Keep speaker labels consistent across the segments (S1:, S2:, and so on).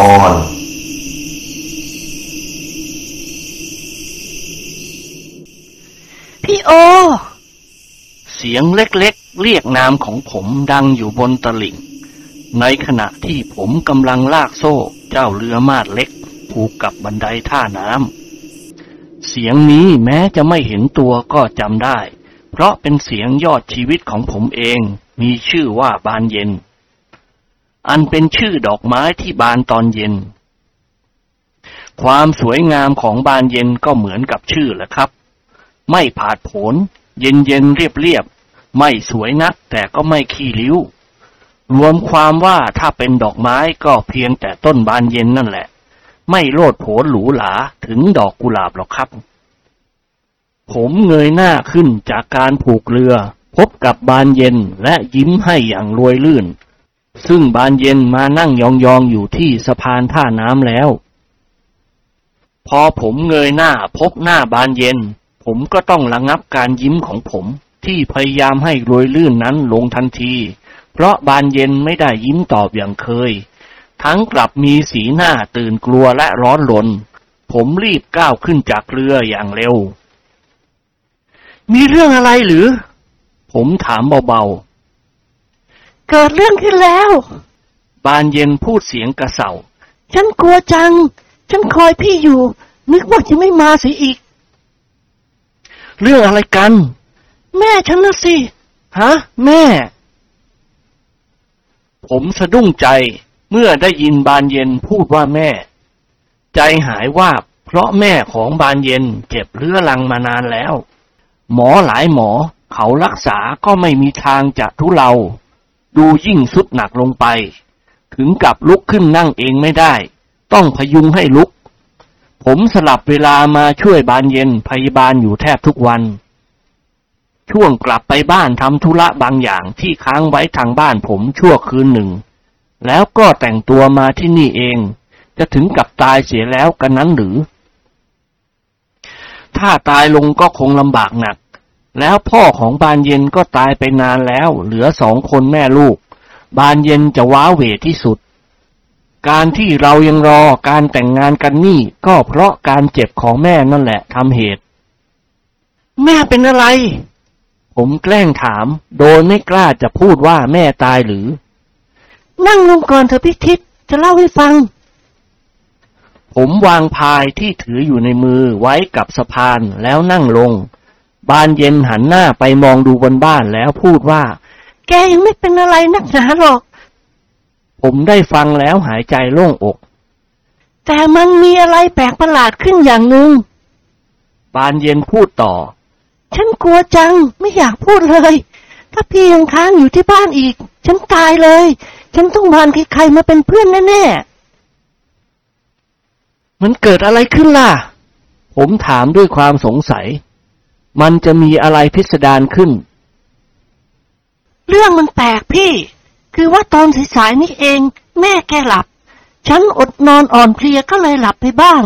S1: ชกร
S2: พี่โอ เสียงเล็กๆ เรียกนามของผมดังอยู่บนตลิ่ง ในขณะที่ผมกำลังลากโซ่เจ้าเรือมาดเล็กผูกกับบันไดท่าน้ำ เสียงนี้แม้จะไม่เห็นตัวก็จำได้ เพราะเป็นเสียงยอดชีวิตของผมเองมีชื่อว่าบานเย็น อันเป็นชื่อดอกไม้ที่บานตอนเย็น ความสวยงามของบานเย็นก็เหมือนกับชื่อแหละครับ ไม่ผาดโผนเย็นเย็นเรียบเรียบ ไม่สวยนักแต่ก็ไม่ขี้ริ้ว รวมความว่าถ้าเป็นดอกไม้ก็เพียงแต่ต้นบานเย็นนั่นแหละ ไม่โลดโผนหรูหราถึงดอกกุหลาบหรอกครับ ผมเงยหน้าขึ้นจากการผูกเรือ พบกับบานเย็นและยิ้มให้อย่างรวยลื่น ซึ่งบานเย็นมานั่งยองๆอยู่ที่สะพานท่าน้ำแล้ว พอผมเงยหน้าพบหน้าบานเย็น ผมก็ต้องระงับการยิ้มของผมที่พยายามให้รวยลื่นนั้นลงทันที เพราะบานเย็นไม่ได้ยิ้มตอบอย่างเคย ทั้งกลับมีสีหน้าตื่นกลัวและร้อนรน ผมรีบก้าวขึ้นจากเรืออย่างเร็ว มีเรื่องอะไรหรือ ผมถามเบาๆ เกิดเรื่องขึ้นแล้ว บานเย็นพูดเสียงกระเสาฉันกลัวจัง ฉันคอยพี่อยู่ นึกว่าจะไม่มาเสียอีก เรื่องอะไรกัน แม่ฉันนะสิ ฮะ แม่ ผมสะดุ้งใจเมื่อได้ยินบานเย็นพูดว่าแม่ ใจหายวาบเพราะแม่ของบานเย็นเจ็บเรื้อรังมานานแล้ว หมอหลายหมอเขารักษาก็ไม่มีทางจะทุเลา ดูยิ่งสุดหนักลงไป ถึงกับลุกขึ้นนั่งเองไม่ได้ ต้องพยุงให้ลุก ผมสลับเวลามาช่วยบานเย็นพยาบาลอยู่แทบทุกวัน ช่วงกลับไปบ้านทำธุระบางอย่างที่ค้างไว้ทางบ้านผมชั่วคืนหนึ่ง แล้วก็แต่งตัวมาที่นี่เอง จะถึงกับตายเสียแล้วกันนั้นหรือ ถ้าตายลงก็คงลำบากหนัก แล้วพ่อของบานเย็นก็ตายไปนานแล้ว เหลือสองคนแม่ลูก บานเย็นจะว้าเหวที่สุด การที่เรายังรอการแต่งงานกันนี่ ก็เพราะการเจ็บของแม่นั่นแหละทำเหตุ แม่เป็นอะไร ผมแกล้งถาม โดยไม่กล้าจะพูดว่าแม่ตายหรือ นั่งลงก่อนเถอะพิทิศจะเล่าให้ฟังผมวางพายที่ถืออยู่ในมือไว้กับสะพานแล้วนั่งลง บานเย็นหันหน้าไปมองดูบนบ้านแล้วพูดว่า แกยังไม่เป็นอะไรนักหนาหรอก ผมได้ฟังแล้วหายใจโล่งอก แต่มันมีอะไรแปลกประหลาดขึ้นอย่างหนึ่ง บานเย็นพูดต่อ ฉันกลัวจังไม่อยากพูดเลย ถ้าพี่ยังค้างอยู่ที่บ้านอีก ฉันตายเลย ฉันต้องพานใครๆมาเป็นเพื่อนแน่ๆ มันเกิดอะไรขึ้นล่ะ ผมถามด้วยความสงสัย มันจะมีอะไรพิสดารขึ้น เรื่องมันแปลกพี่ คือว่าตอนสายๆนี่เอง แม่แกหลับ ฉันอดนอนอ่อนเพลียก็เลยหลับไปบ้าง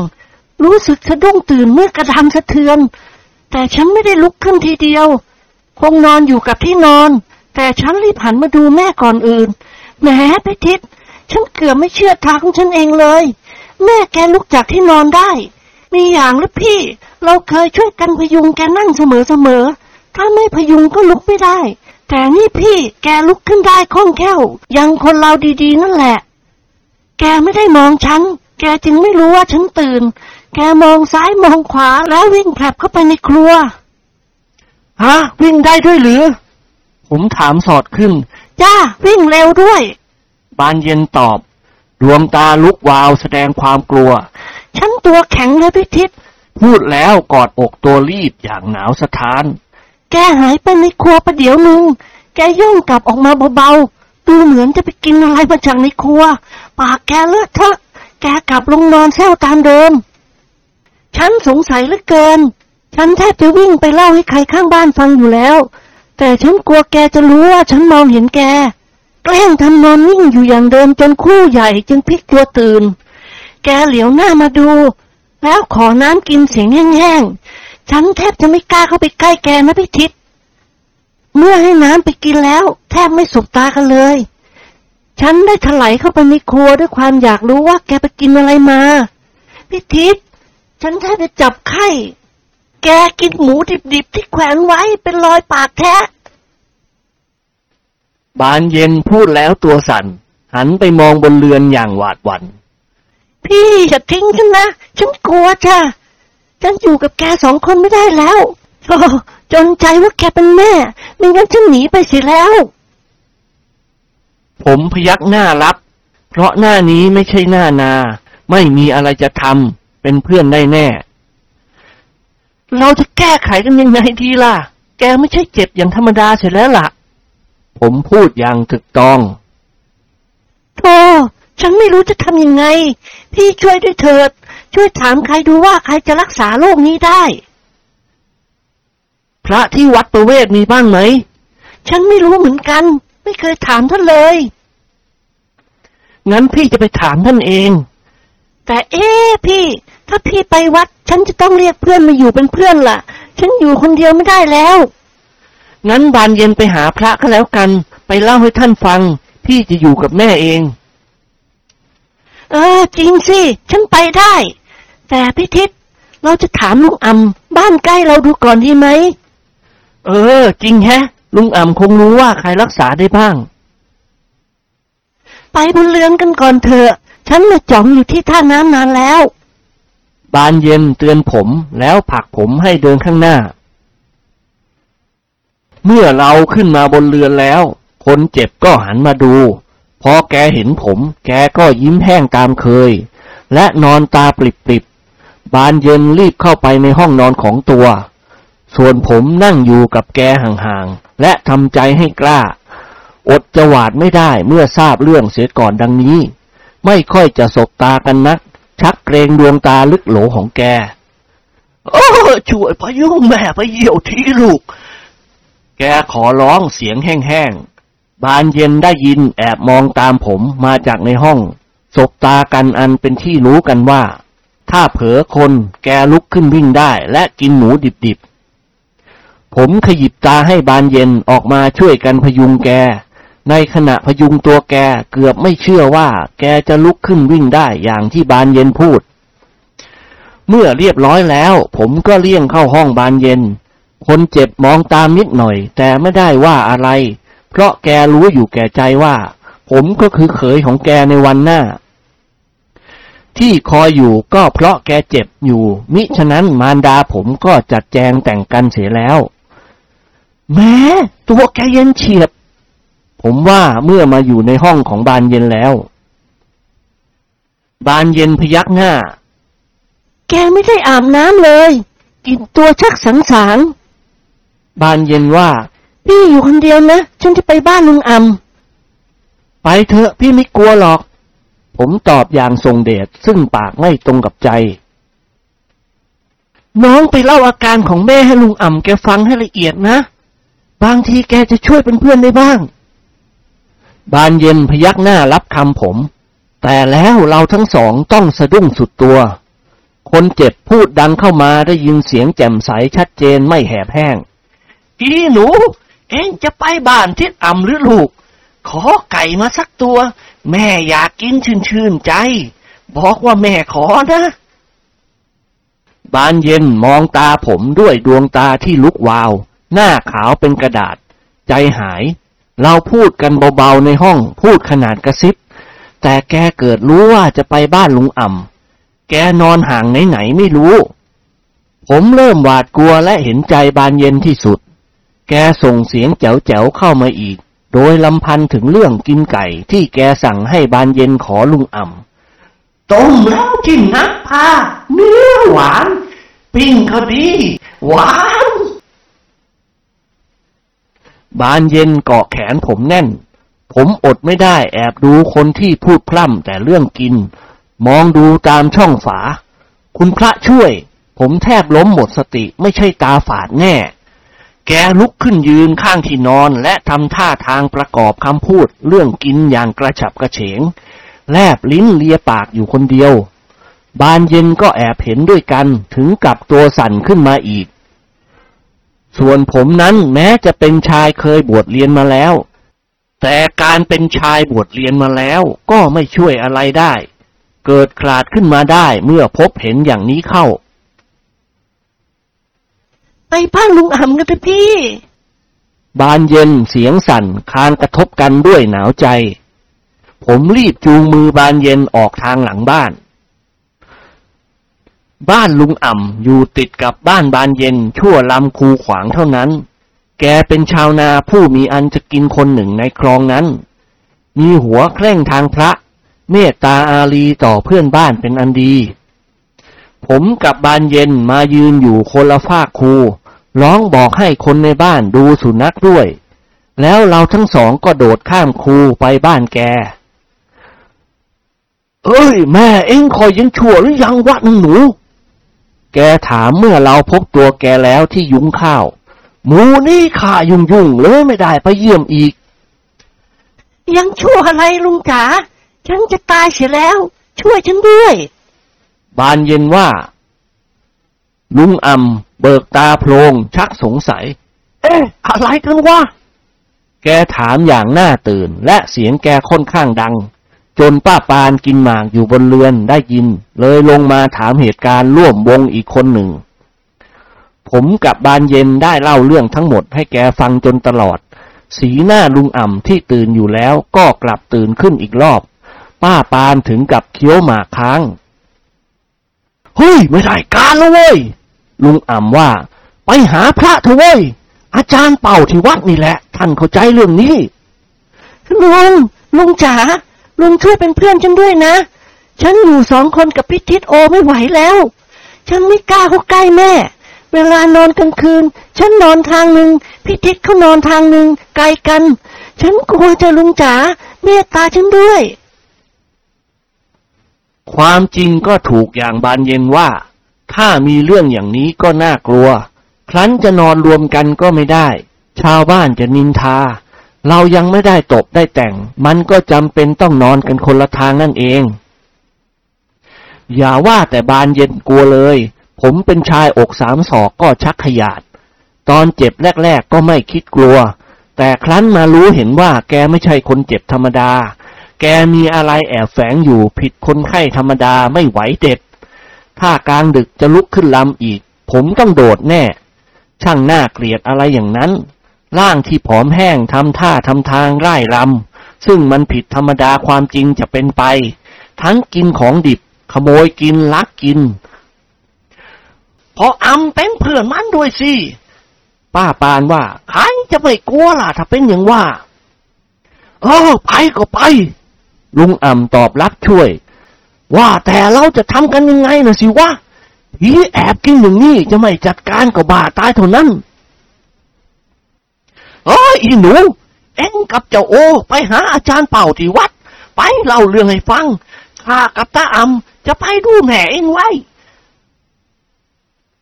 S2: รู้สึกสะดุ้งตื่นเมื่อกระทำสะเทือน แต่ฉันไม่ได้ลุกขึ้นทีเดียว คงนอนอยู่กับที่นอน แต่ฉันรีบหันมาดูแม่ก่อนอื่นแหมไปทิศฉันเกือบไม่เชื่อทางของฉันเองเลย แม่แกลุกจากที่นอนได้ มีอย่างหรือพี่ เราเคยช่วยกันพยุงแกนั่งเสมอๆถ้าไม่พยุงก็ลุกไม่ได้ แต่นี่พี่แกลุกขึ้นได้คล่องแคล่วอยังคนเราดีๆ นั่นแหละ แกไม่ได้มองฉัน แกจึงไม่รู้ว่าฉันตื่น แกมองซ้ายมองขวาแล้ววิ่งแผลบเข้าไปในครัว ฮะ วิ่งได้ด้วยหรือ ผมถามสอดขึ้น จ้า วิ่งเร็วด้วย บานเย็นตอบ ดวงตาลุกวาวแสดงความกลัว ฉันตัวแข็งเลยพิทิศพูดแล้วกอดอกตัวรีบอย่างหนาวสะท้าน แกหายไปในครัวประเดี๋ยวนึง แกย่องกลับออกมาเบาๆ ดูเหมือนจะไปกินอะไรมาจากในครัว ปากแกเลอะเทอะ แกกลับลงนอนแซวตามเดิม ฉันสงสัยเหลือเกิน ฉันแทบจะวิ่งไปเล่าให้ใครข้างบ้านฟังอยู่แล้ว แต่ฉันกลัวแกจะรู้ว่าฉันมองเห็นแก แกล้งทำนอนนิ่งอยู่อย่างเดิมจนคู่ใหญ่จึงพลิกตัวตื่น แกเหลียวหน้ามาดู แล้วขอน้ำกินเสียงแห้งๆ ฉันแทบจะไม่กล้าเข้าไปใกล้แกนะพี่ทิศเมื่อให้น้ำไปกินแล้ว แทบไม่สบตากันเลย ฉันได้ถลายเข้าไปในครัวด้วยความอยากรู้ว่าแกไปกินอะไรมา พี่ทิศฉันแทบจะจับไข้ แกกินหมูดิบๆที่แขวนไว้เป็นรอยปากแท้ บานเย็นพูดแล้วตัวสั่น หันไปมองบนเรือนอย่างหวาดหวัน่น พี่อย่าทิ้งฉันนะ ฉันกลัวจ้ะ ฉันอยู่กับแกสองคนไม่ได้แล้วโอ้จนใจว่าแกเป็นแม่ ไม่งั้นฉันหนีไปเสียแล้ว ผมพยักหน้ารับ เพราะหน้านี้ไม่ใช่หน้านา ไม่มีอะไรจะทำเป็นเพื่อนได้แน่ เราจะแก้ไขกันยังไงดีล่ะ แกไม่ใช่เจ็บอย่างธรรมดาเสร็จแล้วล่ะ ผมพูดอย่างถึกต้องโธ่ฉันไม่รู้จะทำยังไง พี่ช่วยด้วยเถิด ช่วยถามใครดูว่าใครจะรักษาโรคนี้ได้ พระที่วัดประเวศมีบ้างไหม ฉันไม่รู้เหมือนกัน ไม่เคยถามท่านเลย งั้นพี่จะไปถามท่านเอง แต่เอ๊ะพี่ ถ้าพี่ไปวัด ฉันจะต้องเรียกเพื่อนมาอยู่เป็นเพื่อนล่ะ ฉันอยู่คนเดียวไม่ได้แล้ว งั้นบานเย็นไปหาพระก็แล้วกัน ไปเล่าให้ท่านฟัง พี่จะอยู่กับแม่เอง เออ จริงสิ ฉันไปได้ แต่พี่ทิศเราจะถามลุงอ่ำบ้านใกล้เราดูก่อนดีไหม เออ จริงแฮะ ลุงอ่ำคงรู้ว่าใครรักษาได้บ้าง ไปบนเรือนกันก่อนเถอะ ฉันน่ะจ่องอยู่ที่ท่าน้ำนานแล้ว บานเย็นเตือนผมแล้วผลักผมให้เดินข้างหน้า เมื่อเราขึ้นมาบนเรือนแล้ว คนเจ็บก็หันมาดู พอแกเห็นผม แกก็ยิ้มแห้งตามเคย และนอนตาปริบๆ บานเย็นรีบเข้าไปในห้องนอนของตัว ส่วนผมนั่งอยู่กับแกห่างๆ และทำใจให้กล้า อดจะหวาดไม่ได้เมื่อทราบเรื่องเสียก่อนดังนี้ ไม่ค่อยจะสบตากันนัก ชักเกรงดวงตาลึกโหลของแก โอ้ช่วยพยุงแม่ไปเยี่ยวทีลูก แกขอร้องเสียงแห้งๆ บานเย็นได้ยินแอบมองตามผมมาจากในห้อง สบตากันอันเป็นที่รู้กันว่า ถ้าเผลอคนแกลุกขึ้นวิ่งได้และกินหมูดิบๆ ผมขยิบตาให้บานเย็นออกมาช่วยกันพยุงแก ในขณะพยุงตัวแกเกือบไม่เชื่อว่า แกจะลุกขึ้นวิ่งได้อย่างที่บานเย็นพูด เมื่อเรียบร้อยแล้ว ผมก็เลี่ยงเข้าห้องบานเย็น คนเจ็บมองตามนิดหน่อย แต่ไม่ได้ว่าอะไร เพราะแกรู้อยู่แก่ใจว่า ผมก็คือเขยของแกในวันหน้า ที่คอยอยู่ก็เพราะแกเจ็บอยู่ มิฉะนั้นมารดาผมก็จัดแจงแต่งกันเสียแล้ว แม้ตัวแกเย็นเฉียบ ผมว่าเมื่อมาอยู่ในห้องของบานเย็นแล้ว บานเย็นพยักหน้า แกไม่ได้อาบน้ำเลยกินตัวชักสังสาง บานเย็นว่า พี่อยู่คนเดียวนะ ฉันจะไปบ้านลุงอำไปเถอะพี่ไม่กลัวหรอก ผมตอบอย่างทรงเดชซึ่งปากไม่ตรงกับใจ น้องไปเล่าอาการของแม่ให้ลุงอ่ำแกฟังให้ละเอียดนะ บางทีแกจะช่วยเป็นเพื่อนได้บ้าง บานเย็นพยักหน้ารับคำผม แต่แล้วเราทั้งสองต้องสะดุ้งสุดตัวคนเจ็บพูดดังเข้ามาได้ยินเสียงแจ่มใสชัดเจนไม่แหบแห้ง พี่หนู เอ็งจะไปบ้านทิศอ่ำหรือลูก ขอไก่มาสักตัว แม่อยากกินชื่นชื่นใจ บอกว่าแม่ขอนะ บานเย็นมองตาผมด้วยดวงตาที่ลุกวาว หน้าขาวเป็นกระดาษ ใจหาย เราพูดกันเบาๆในห้องพูดขนาดกระซิบ แต่แกเกิดรู้ว่าจะไปบ้านลุงอ่ำแกนอนห่างไหนๆไม่รู้ผมเริ่มหวาดกลัวและเห็นใจบานเย็นที่สุด แกส่งเสียงแจ๋วๆเข้ามาอีก โดยลำพันถึงเรื่องกินไก่ที่แกสั่งให้บานเย็นขอลุงอ่ำต้มแล้วจิ้มน้ำปลาเนื้อหวาน ปิ้งก็ดี หวาน บานเย็นเกาะแขนผมแน่น ผมอดไม่ได้แอบดูคนที่พูดพร่ำแต่เรื่องกิน มองดูตามช่องฝา คุณพระช่วย ผมแทบล้มหมดสติไม่ใช่ตาฝาดแน่ แกลุกขึ้นยืนข้างที่นอนและทำท่าทางประกอบคำพูดเรื่องกินอย่างกระฉับกระเฉง แลบลิ้นเลียปากอยู่คนเดียว บานเย็นก็แอบเห็นด้วยกันถึงกับตัวสั่นขึ้นมาอีก ส่วนผมนั้นแม้จะเป็นชายเคยบวชเรียนมาแล้ว แต่การเป็นชายบวชเรียนมาแล้วก็ไม่ช่วยอะไรได้ เกิดขลาดขึ้นมาได้เมื่อพบเห็นอย่างนี้เข้า
S3: ไปบ้านลุงอ่ำกันเถอะพี่
S2: บานเย็นเสียงสั่นคานกระทบกันด้วยหนาวใจ ผมรีบจูงมือบานเย็นออกทางหลังบ้าน บ้านลุงอ่ำอยู่ติดกับบ้านบานเย็นชั่วลำคูขวางเท่านั้น แกเป็นชาวนาผู้มีอันจะกินคนหนึ่งในคลองนั้น มีหัวเคร่งทางพระ เมตตาอารีต่อเพื่อนบ้านเป็นอันดี ผมกับบานเย็นมายืนอยู่คนละฝากคู ร้องบอกให้คนในบ้านดูสุนัขด้วย แล้วเราทั้งสองก็โดดข้ามคูไปบ้านแก เอ้ย แม่เอ็งคอยยังชั่วหรือยังวะนางหนู แกถามเมื่อเราพบตัวแกแล้วที่ยุ้งข้าว หมูนี่ข้ายุ่งยุ่งๆเลยไม่ได้ไปเยี่ยมอีก
S3: ยังชั่วอะไรลุงจ๋าฉันจะตายเสียแล้ว ช่วยฉันด้วย
S2: บานเย็นว่า ลุงอ่ำ เบิกตาโพลงชักสงสัย เอ๊ะ อะไรกันวะ แกถามอย่างน่าตื่น และเสียงแกค่อนข้างดัง จนป้าปานกินหมากอยู่บนเรือนได้ยิน เลยลงมาถามเหตุการณ์ร่วมวงอีกคนหนึ่ง ผมกับบานเย็นได้เล่าเรื่องทั้งหมดให้แกฟังจนตลอด สีหน้าลุงอ่ำที่ตื่นอยู่แล้วก็กลับตื่นขึ้นอีกรอบ ป้าปานถึงกับเคี้ยวหมากค้าง เฮ้ย ไม่ได้การแล้วเว้ย ลุงอ่ำว่า ไปหาพระเถอะเว้ย อาจารย์เป่าที่วัดนี่แหละ ท่านเข้าใจเรื่องนี้
S3: ลุงลุงจ๋าลุงช่วยเป็นเพื่อนฉันด้วยนะ ฉันอยู่สองคนกับพิทิศโอไม่ไหวแล้ว ฉันไม่กล้าเข้าใกล้แม่ เวลานอนกลางคืน ฉันนอนทางหนึ่งพิทิศเขานอนทางหนึ่งไกลกัน ฉันกลัวจะลุงจ๋าเมตตาฉันด้วย
S2: ความจริงก็ถูกอย่างบานเย็นว่า ถ้ามีเรื่องอย่างนี้ก็น่ากลัว ครั้นจะนอนรวมกันก็ไม่ได้ ชาวบ้านจะนินทา เรายังไม่ได้ตบได้แต่ง มันก็จำเป็นต้องนอนกันคนละทางนั่นเอง อย่าว่าแต่บานเย็นกลัวเลย ผมเป็นชายอกสามศอกก็ชักขยาด ตอนเจ็บแรก ๆ ก็ไม่คิดกลัว แต่ครั้นมารู้เห็นว่าแกไม่ใช่คนเจ็บธรรมดา แกมีอะไรแอบแฝงอยู่ผิดคนไข้ธรรมดาไม่ไหวเด็ด ถ้ากลางดึกจะลุกขึ้นลำอีก ผมต้องโดดแน่ ช่างน่าเกลียดอะไรอย่างนั้น ร่างที่ผอมแห้งทำท่าทำทางไร่รำซึ่งมันผิดธรรมดาความจริงจะเป็นไป ทั้งกินของดิบ ขโมยกินลักกิน พออำเป็นเพื่อนมันด้วยสิ ป้าปานว่าใครจะไม่กลัวล่ะถ้าเป็นอย่างว่าเออไปก็ไป ลุงอ่ำตอบรับช่วย ว่าแต่เราจะทำกันยังไงนะสิวะผีแอบกินอย่างนี้จะไม่จัดการก็บ้าตายเท่านั้นเอ้ยอีหนู เอ็งกับเจ้าโอ ไปหาอาจารย์เป่าที่วัด ไปเล่าเรื่องให้ฟังข้ากับตาอ่ำจะไปดูแม่เอ็งไว้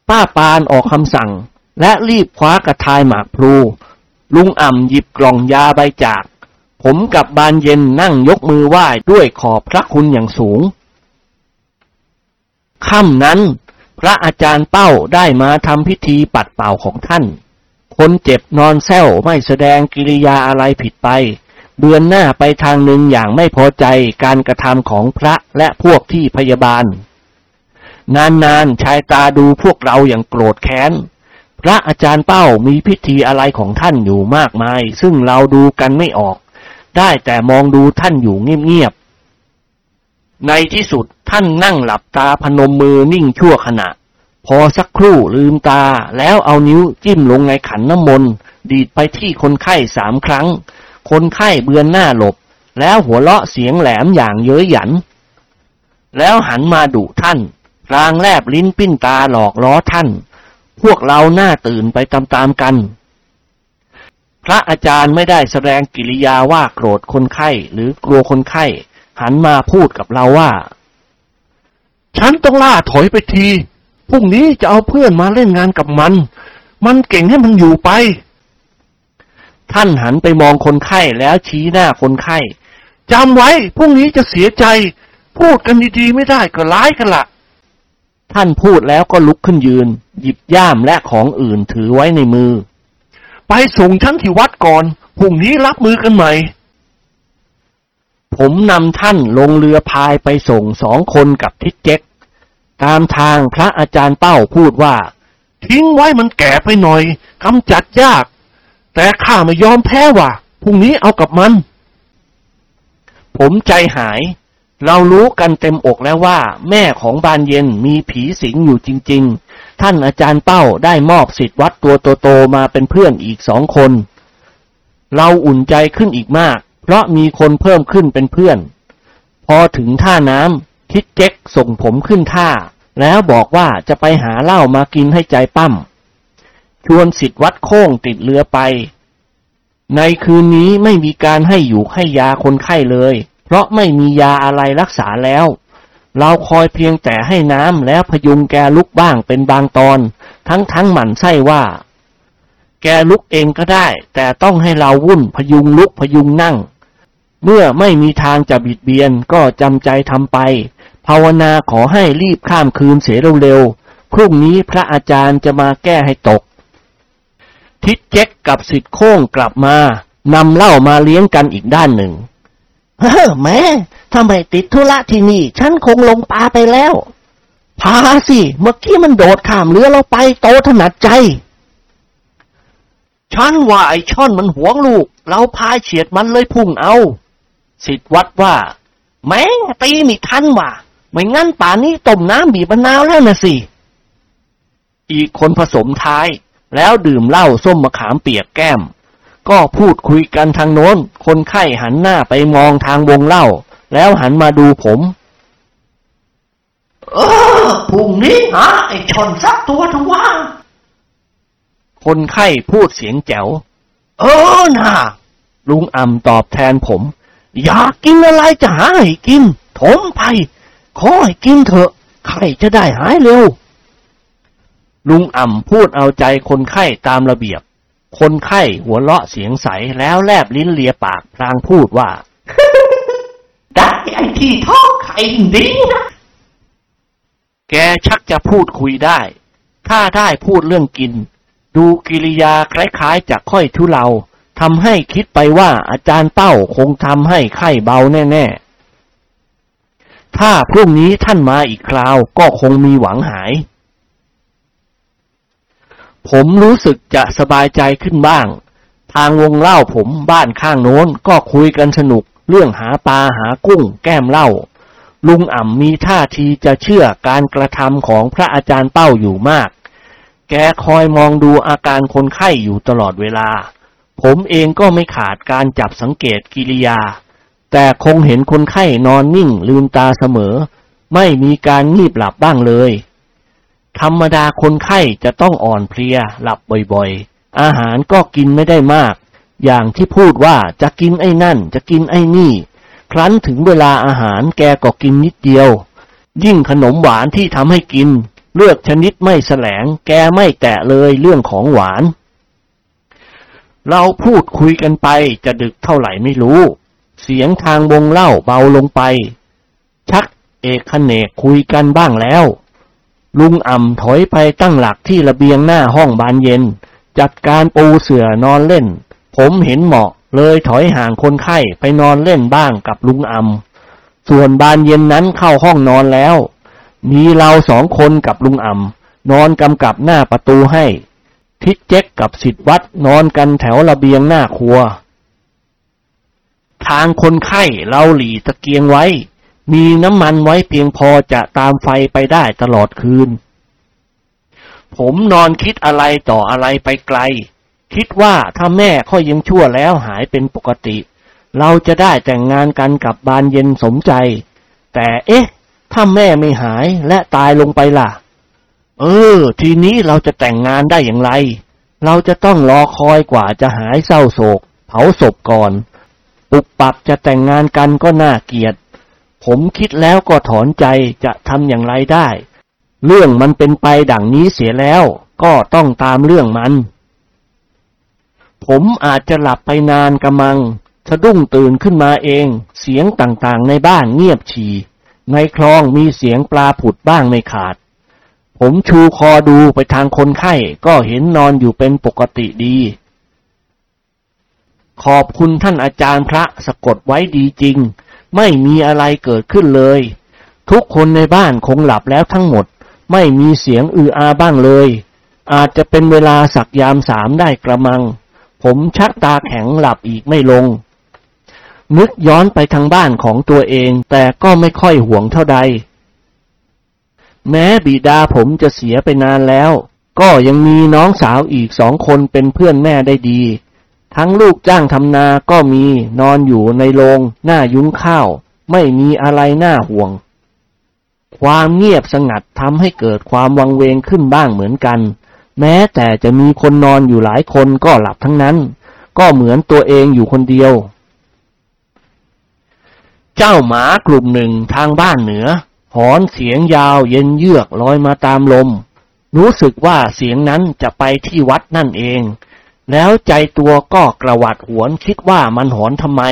S2: ป้าปานออกคำสั่ง และรีบคว้ากระทายหมากพลู ลุงอ่ำหยิบกล่องยาใบจาก ผมกับบานเย็นนั่งยกมือไหว้ด้วยขอบพระคุณอย่างสูง ค่ำนั้น พระอาจารย์เป้าได้มาทำพิธีปัดเป่าของท่าน คนเจ็บนอนแซวไม่แสดงกิริยาอะไรผิดไป เบือนหน้าไปทางหนึ่งอย่างไม่พอใจการกระทำของพระและพวกที่พยาบาล นานๆชายตาดูพวกเราอย่างโกรธแค้น พระอาจารย์เป้ามีพิธีอะไรของท่านอยู่มากมาย ซึ่งเราดูกันไม่ออก ได้แต่มองดูท่านอยู่เงียบๆ ในที่สุดท่านนั่งหลับตาพนมมือนิ่งชั่วขณะ พอสักครู่ลืมตาแล้วเอานิ้วจิ้มลงในขันน้ำมนต์ดีดไปที่คนไข้สามครั้ง คนไข้เบือนหน้าหลบ แล้วหัวเราะเสียงแหลมอย่างเย้ยหยัน แล้วหันมาดุท่านพลางแลบลิ้นปิ้นตาหลอกล้อท่าน พวกเราหน้าตื่นไปตามๆกัน พระอาจารย์ไม่ได้แสดงกิริยาว่าโกรธคนไข้หรือกลัวคนไข้ หันมาพูดกับเราว่า ฉันต้องล่าถอยไปที พรุ่งนี้จะเอาเพื่อนมาเล่นงานกับมัน มันเก่งให้มันอยู่ไป ท่านหันไปมองคนไข้แล้วชี้หน้าคนไข้จำไว้พรุ่งนี้จะเสียใจ พูดกันดีๆไม่ได้ก็ร้ายกันละท่านพูดแล้วก็ลุกขึ้นยืน หยิบย่ามและของอื่นถือไว้ในมือ ไปส่งฉันที่วัดก่อนพรุ่งนี้รับมือกันใหม่ ผมนำท่านลงเรือพายไปส่งสองคนกับทิดเจ๊ก ตามทางพระอาจารย์เป้าพูดว่า ทิ้งไว้มันแก่ไปหน่อยกำจัดยาก แต่ข้าไม่ยอมแพ้ว่ะพรุ่งนี้เอากับมัน ผมใจหาย เรารู้กันเต็มอกแล้วว่า แม่ของบานเย็นมีผีสิงอยู่จริง ๆ ท่านอาจารย์เป้าได้มอบสิทธิ์วัดตัวโตๆมาเป็นเพื่อนอีกสองคน เราอุ่นใจขึ้นอีกมาก เพราะมีคนเพิ่มขึ้นเป็นเพื่อน พอถึงท่าน้ำคิดเจ๊กส่งผมขึ้นท่า แล้วบอกว่าจะไปหาเหล้ามากินให้ใจปั้ม ชวนสิทธิ์วัดโค้งติดเรือไป ในคืนนี้ไม่มีการให้อยู่ให้ยาคนไข้เลย เพราะไม่มียาอะไรรักษาแล้ว เราคอยเพียงแต่ให้น้ำแล้วพยุงแกลุกบ้างเป็นบางตอน ทั้งทั้งหมั่นไส้ว่าแกลุกเองก็ได้ แต่ต้องให้เราวุ่นพยุงลุกพยุงนั่ง เมื่อไม่มีทางจะบิดเบียนก็จำใจทำไป ภาวนาขอให้รีบข้ามคืนเสียเร็วๆพรุ่งนี้พระอาจารย์จะมาแก้ให้ตก ทิดเจ๊กกับสิทธิ์โค้งกลับมานำเหล้ามาเลี้ยงกันอีกด้านหนึ่ง
S3: เฮ้อแม่ทำไมติดธุระที่นี่ ฉันคงลงปลาไปแล้ว พาสิ เมื่อกี้มันโดดข้ามเรือเราไปโตถนัดใจ
S2: ฉันว่าไอ้ช่อนมันหวงลูก เราพายเฉียดมันเลยพุ่งเอา สิทธิ์วัดว่า
S3: แม่งตีไม่ทันว่ะ ไม่งั้นป่านนี้ต้มน้ำบีบมะนาวแล้วนะสิ
S2: อีกคนผสมท้าย แล้วดื่มเหล้าส้มมะขามเปียกแก้ม ก็พูดคุยกันทางโน้น คนไข้หันหน้าไปมองทางวงเหล้าแล้วหันมาดูผม
S3: เออพรุ่งนี้หาไอ้ชนสักตัวเถอะว่า
S2: คนไข้พูดเสียงแจ๋ว
S3: เออน่ะ
S2: ลุงอ่ำตอบแทนผม
S3: อยากกินอะไรจะหาให้กิน ถมไป ขอให้กินเถอะ ไข้จะได้หายเร็ว
S2: ลุงอ่ำพูดเอาใจคนไข้ตามระเบียบ คนไข้หัวเราะเสียงใสแล้วแลบลิ้นเลียปากพลางพูดว่า
S3: ได้ไอ้ที่ท้องไข่ดีนะ
S2: แกชักจะพูดคุยได้ ถ้าได้พูดเรื่องกิน ดูกิริยาคล้ายๆจะค่อยทุเลา ทำให้คิดไปว่าอาจารย์เต้าคงทำให้ไข้เบาแน่ๆ ถ้าพรุ่งนี้ท่านมาอีกคราวก็คงมีหวังหาย ผมรู้สึกจะสบายใจขึ้นบ้าง ทางวงเล่าผมบ้านข้างโน้นก็คุยกันสนุกเรื่องหาปลาหากุ้ง แก้มเหล้าลุงอ่ำมีท่าทีจะเชื่อการกระทำของพระอาจารย์เป้าอยู่มาก แกคอยมองดูอาการคนไข้อยู่ตลอดเวลา ผมเองก็ไม่ขาดการจับสังเกตกิริยา แต่คงเห็นคนไข้นอนนิ่งลืมตาเสมอ ไม่มีการงีบหลับบ้างเลย ธรรมดาคนไข้จะต้องอ่อนเพลียหลับบ่อยๆ อาหารก็กินไม่ได้มาก อย่างที่พูดว่าจะกินไอ้นั่น จะกินไอ้นี่ ครั้นถึงเวลาอาหารแกก็กินนิดเดียว ยิ่งขนมหวานที่ทำให้กิน เลือกชนิดไม่แสลง แกไม่แตะเลยเรื่องของหวาน เราพูดคุยกันไปจะดึกเท่าไหร่ไม่รู้ เสียงทางวงเล่าเบาลงไป ชักเอกขเนกคุยกันบ้างแล้ว ลุงอ่ำถอยไปตั้งหลักที่ระเบียงหน้าห้องบานเย็น จัดการปูเสื่อนอนเล่น ผมเห็นเหมาะเลยถอยห่างคนไข้ไปนอนเล่นบ้างกับลุงอ่ำส่วนบานเย็นนั้นเข้าห้องนอนแล้ว มีเราสองคนกับลุงอ่ำนอนกำกับหน้าประตูให้ ทิดเจ๊กกับสิทธิวัดนอนกันแถวระเบียงหน้าครัว ทางคนไข้เราหลีตะเกียงไว้ มีน้ำมันไว้เพียงพอจะตามไฟไปได้ตลอดคืน ผมนอนคิดอะไรต่ออะไรไปไกล คิดว่าถ้าแม่ค่อยยังชั่วแล้วหายเป็นปกติ เราจะได้แต่งงานกันกับบานเย็นสมใจ แต่เอ๊ะ ถ้าแม่ไม่หายและตายลงไปล่ะ เออ ทีนี้เราจะแต่งงานได้อย่างไร เราจะต้องรอคอยกว่าจะหายเศร้าโศก เผาศพก่อนปุบปับจะแต่งงานกันก็น่าเกลียด ผมคิดแล้วก็ถอนใจจะทำอย่างไรได้ เรื่องมันเป็นไปดังนี้เสียแล้วก็ต้องตามเรื่องมัน ผมอาจจะหลับไปนานกระมังสะดุ้งตื่นขึ้นมาเอง เสียงต่างๆในบ้านเงียบฉี่ในคลองมีเสียงปลาผุดบ้างไม่ขาด ผมชูคอดูไปทางคนไข้ ก็เห็นนอนอยู่เป็นปกติดี ขอบคุณท่านอาจารย์พระสะกดไว้ดีจริง ไม่มีอะไรเกิดขึ้นเลย ทุกคนในบ้านคงหลับแล้วทั้งหมด ไม่มีเสียงอืออาบ้างเลย อาจจะเป็นเวลาสักยามสามได้กระมัง ผมชักตาแข็งหลับอีกไม่ลง นึกย้อนไปทางบ้านของตัวเอง แต่ก็ไม่ค่อยห่วงเท่าใด แม้บิดาผมจะเสียไปนานแล้ว ก็ยังมีน้องสาวอีกสองคนเป็นเพื่อนแม่ได้ดี ทั้งลูกจ้างทำนาก็มีนอนอยู่ในโรงหน้ายุ้งข้าว ไม่มีอะไรน่าห่วง ความเงียบสงัดทำให้เกิดความวังเวงขึ้นบ้างเหมือนกัน แม้แต่จะมีคนนอนอยู่หลายคนก็หลับทั้งนั้น ก็เหมือนตัวเองอยู่คนเดียว เจ้าหมากลุ่มหนึ่งทางบ้านเหนือ หอนเสียงยาวเย็นเยือกลอยมาตามลม รู้สึกว่าเสียงนั้นจะไปที่วัดนั่นเอง แล้วใจตัวก็กระวัดหวนคิดว่ามันหอนทำไม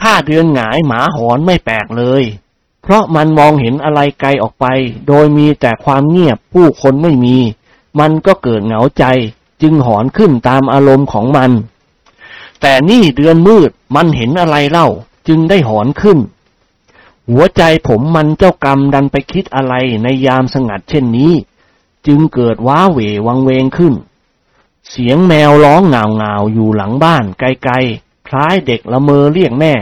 S2: ถ้าเดือนหงายหมาหอนไม่แปลกเลย เพราะมันมองเห็นอะไรไกลออกไป โดยมีแต่ความเงียบผู้คนไม่มี มันก็เกิดเหงาใจจึงหอนขึ้นตามอารมณ์ของมัน แต่นี่เดือนมืดมันเห็นอะไรเล่าจึงได้หอนขึ้น หัวใจผมมันเจ้ากรรมดันไปคิดอะไรในยามสงัดเช่นนี้ จึงเกิดว้าเหววังเวงขึ้น เสียงแมวร้องเงาเงาอยู่หลังบ้านไกลๆ คล้ายเด็กละเมอเรียกแม่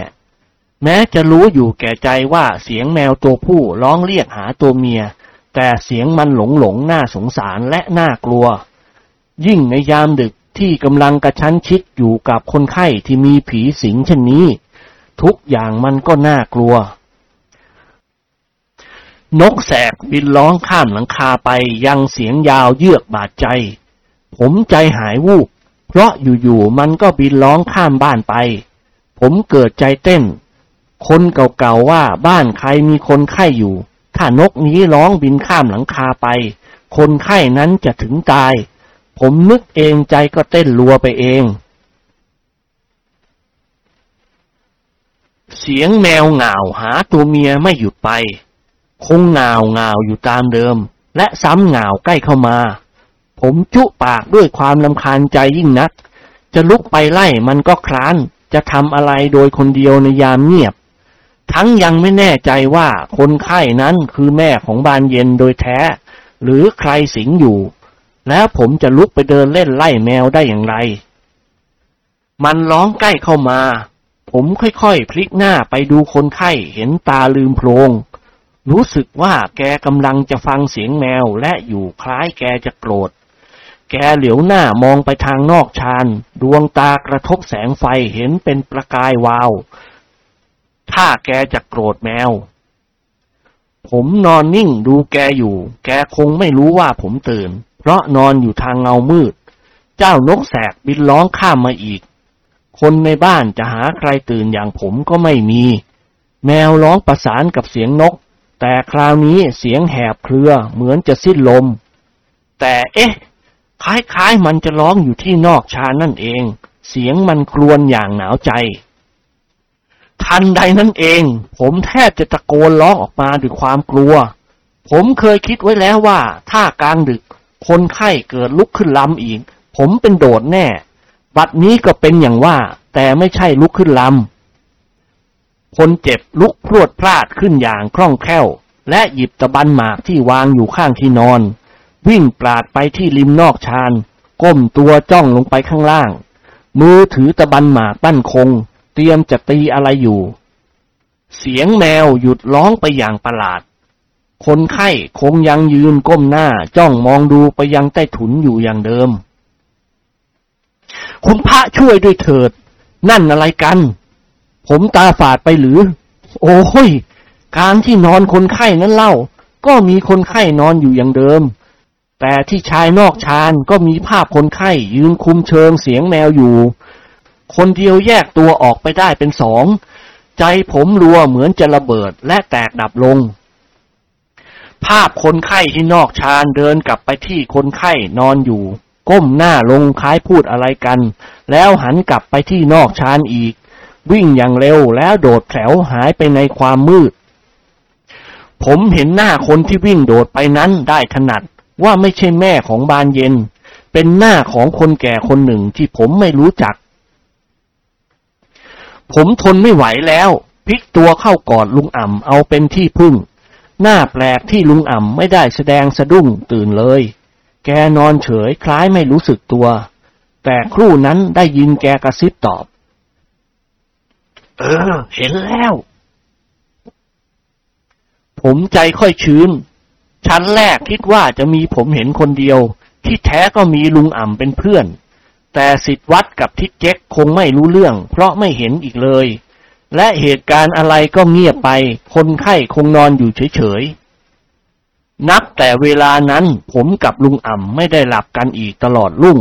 S2: แม้จะรู้อยู่แก่ใจว่าเสียงแมวตัวผู้ร้องเรียกหาตัวเมีย แต่เสียงมันหลงหลงน่าสงสารและน่ากลัว ยิ่งในยามดึกที่กำลังกระชั้นชิดอยู่กับคนไข้ที่มีผีสิงเช่นนี้ ทุกอย่างมันก็น่ากลัว นกแสกบินร้องข้ามหลังคาไปยังเสียงยาวเยือกบาดใจ ผมใจหายวูบเพราะอยู่ๆมันก็บินร้องข้ามบ้านไป ผมเกิดใจเต้น คนเก่าๆว่าบ้านใครมีคนไข้อยู่ ถ้านกนี้ร้องบินข้ามหลังคาไป คนไข้นั้นจะถึงตาย ผมนึกเองใจก็เต้นรัวไปเอง เสียงแมวเหงาหาตัวเมียไม่หยุดไป คงเงาเงาอยู่ตามเดิม และซ้ำเงาใกล้เข้ามา ผมจุปากด้วยความลำคาญใจยิ่งนัก จะลุกไปไล่มันก็คร้าน จะทำอะไรโดยคนเดียวในยามเงียบ ทั้งยังไม่แน่ใจว่าคนไข้นั้นคือแม่ของบานเย็นโดยแท้ หรือใครสิงอยู่ แล้วผมจะลุกไปเดินเล่นไล่แมวได้อย่างไร มันร้องใกล้เข้ามา ผมค่อยๆพลิกหน้าไปดูคนไข้เห็นตาลืมโพลง รู้สึกว่าแกกำลังจะฟังเสียงแมวและอยู่คล้ายแกจะโกรธ แกเหลียวหน้ามองไปทางนอกชาน ดวงตากระทบแสงไฟเห็นเป็นประกายวาว ถ้าแกจะโกรธแมว ผมนอนนิ่งดูแกอยู่ แกคงไม่รู้ว่าผมตื่น เพราะนอนอยู่ทางเงามืด เจ้านกแสกบินร้องข้ามมาอีก คนในบ้านจะหาใครตื่นอย่างผมก็ไม่มี แมวร้องประสานกับเสียงนก แต่คราวนี้เสียงแหบเครือเหมือนจะสิ้นลม แต่เอ๊ะ คล้ายๆมันจะร้องอยู่ที่นอกชานนั่นเอง เสียงมันครวญอย่างหนาวใจ ทันใดนั้นเอง ผมแทบจะตะโกนร้องออกมาด้วยความกลัว ผมเคยคิดไว้แล้วว่า ถ้ากลางดึก คนไข้เกิดลุกขึ้นลำอีก ผมเป็นโดดแน่ บัดนี้ก็เป็นอย่างว่า แต่ไม่ใช่ลุกขึ้นลำ คนเจ็บลุกพรวดพลาดขึ้นอย่างคล่องแคล่ว และหยิบตะบันหมากที่วางอยู่ข้างที่นอน วิ่งปราดไปที่ริมนอกชานก้มตัวจ้องลงไปข้างล่าง มือถือตะบันหมากตั้นคง เตรียมจะตีอะไรอยู่ เสียงแมวหยุดร้องไปอย่างประหลาด คนไข้คงยังยืนก้มหน้าจ้องมองดูไปยังใต้ถุนอยู่อย่างเดิม คุณพระช่วยด้วยเถิด นั่นอะไรกัน ผมตาฝาดไปหรือ โอ้ย กางที่นอนคนไข้นั้นเล่า ก็มีคนไข้นอนอยู่อย่างเดิม แต่ที่ชายนอกชานก็มีภาพคนไข้ยืนคุมเชิงเสียงแมวอยู่ คนเดียวแยกตัวออกไปได้เป็นสอง ใจผมรัวเหมือนจะระเบิดและแตกดับลง ภาพคนไข้ที่นอกชานเดินกลับไปที่คนไข้นอนอยู่ ก้มหน้าลงคล้ายพูดอะไรกัน แล้วหันกลับไปที่นอกชานอีก วิ่งอย่างเร็วแล้วโดดแถวหายไปในความมืด ผมเห็นหน้าคนที่วิ่งโดดไปนั้นได้ถนัดว่าไม่ใช่แม่ของบานเย็น เป็นหน้าของคนแก่คนหนึ่งที่ผมไม่รู้จัก ผมทนไม่ไหวแล้วพลิกตัวเข้ากอดลุงอ่ำเอาเป็นที่พึ่ง หน้าแปลกที่ลุงอ่ำไม่ได้แสดงสะดุ้งตื่นเลย แกนอนเฉยคล้ายไม่รู้สึกตัว แต่ครู่นั้นได้ยินแกกระซิบตอบ เออ เห็นแล้ว ผมใจค่อยชื้น ชั้นแรกคิดว่าจะมีผมเห็นคนเดียว ที่แท้ก็มีลุงอ่ำเป็นเพื่อน แต่สิทธวัดกับทิศเจ๊กคงไม่รู้เรื่อง เพราะไม่เห็นอีกเลย และเหตุการณ์อะไรก็เงียบไป คนไข้คงนอนอยู่เฉยๆ นับแต่เวลานั้นผมกับลุงอ่ำไม่ได้หลับกันอีกตลอดรุ่ง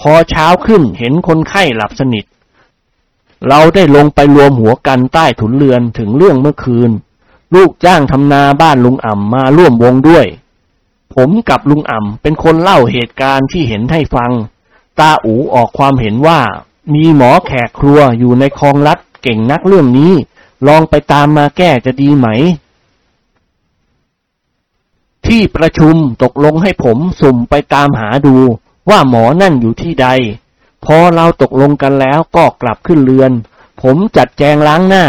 S2: พอเช้าขึ้นเห็นคนไข้หลับสนิท เราได้ลงไปรวมหัวกันใต้ถุนเรือนถึงเรื่องเมื่อคืน ลูกจ้างทำนาบ้านลุงอ่ำมาร่วมวงด้วย ผมกับลุงอ่ำเป็นคนเล่าเหตุการณ์ที่เห็นให้ฟัง ตาอูออกความเห็นว่า มีหมอแขกครัวอยู่ในคลองลัดเก่งนักเรื่องนี้ ลองไปตามมาแก้จะดีไหม ที่ประชุมตกลงให้ผมสุ่มไปตามหาดูว่าหมอนั่นอยู่ที่ใด พอเราตกลงกันแล้วก็กลับขึ้นเรือน ผมจัดแจงล้างหน้า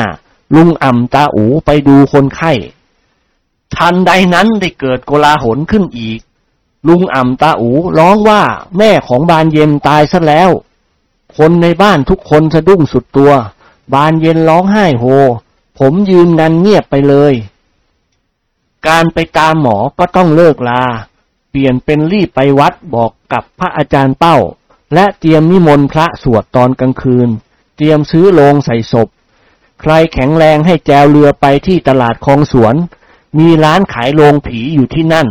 S2: ลุงอ่ำตาอูไปดูคนไข้ ทันใดนั้นได้เกิดโกลาหลขึ้นอีก ลุงอ่ำตาอูร้องว่าแม่ของบานเย็นตายซะแล้ว คนในบ้านทุกคนสะดุ้งสุดตัว บานเย็นร้องไห้โฮ ผมยืนนันเงียบไปเลย การไปตามหมอก็ต้องเลิกลา เปลี่ยนเป็นรีบไปวัดบอกกับพระอาจารย์เป้า และเตรียมนิมนต์พระสวดตอนกลางคืน เตรียมซื้อโลงใส่ศพ ใครแข็งแรงให้แจวเรือไปที่ตลาดคลองสวน มีร้านขายโลงผีอยู่ที่นั่น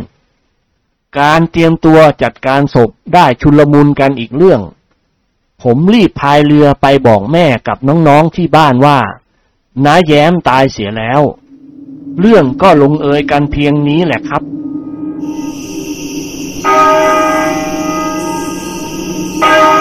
S2: การเตรียมตัวจัดการศพได้ชุลมุนกันอีกเรื่อง ผมรีบพายเรือไปบอกแม่กับน้องๆที่บ้านว่าน้าแย้มตายเสียแล้ว เรื่องก็ลงเอยกันเพียงนี้แหละครับ Bye.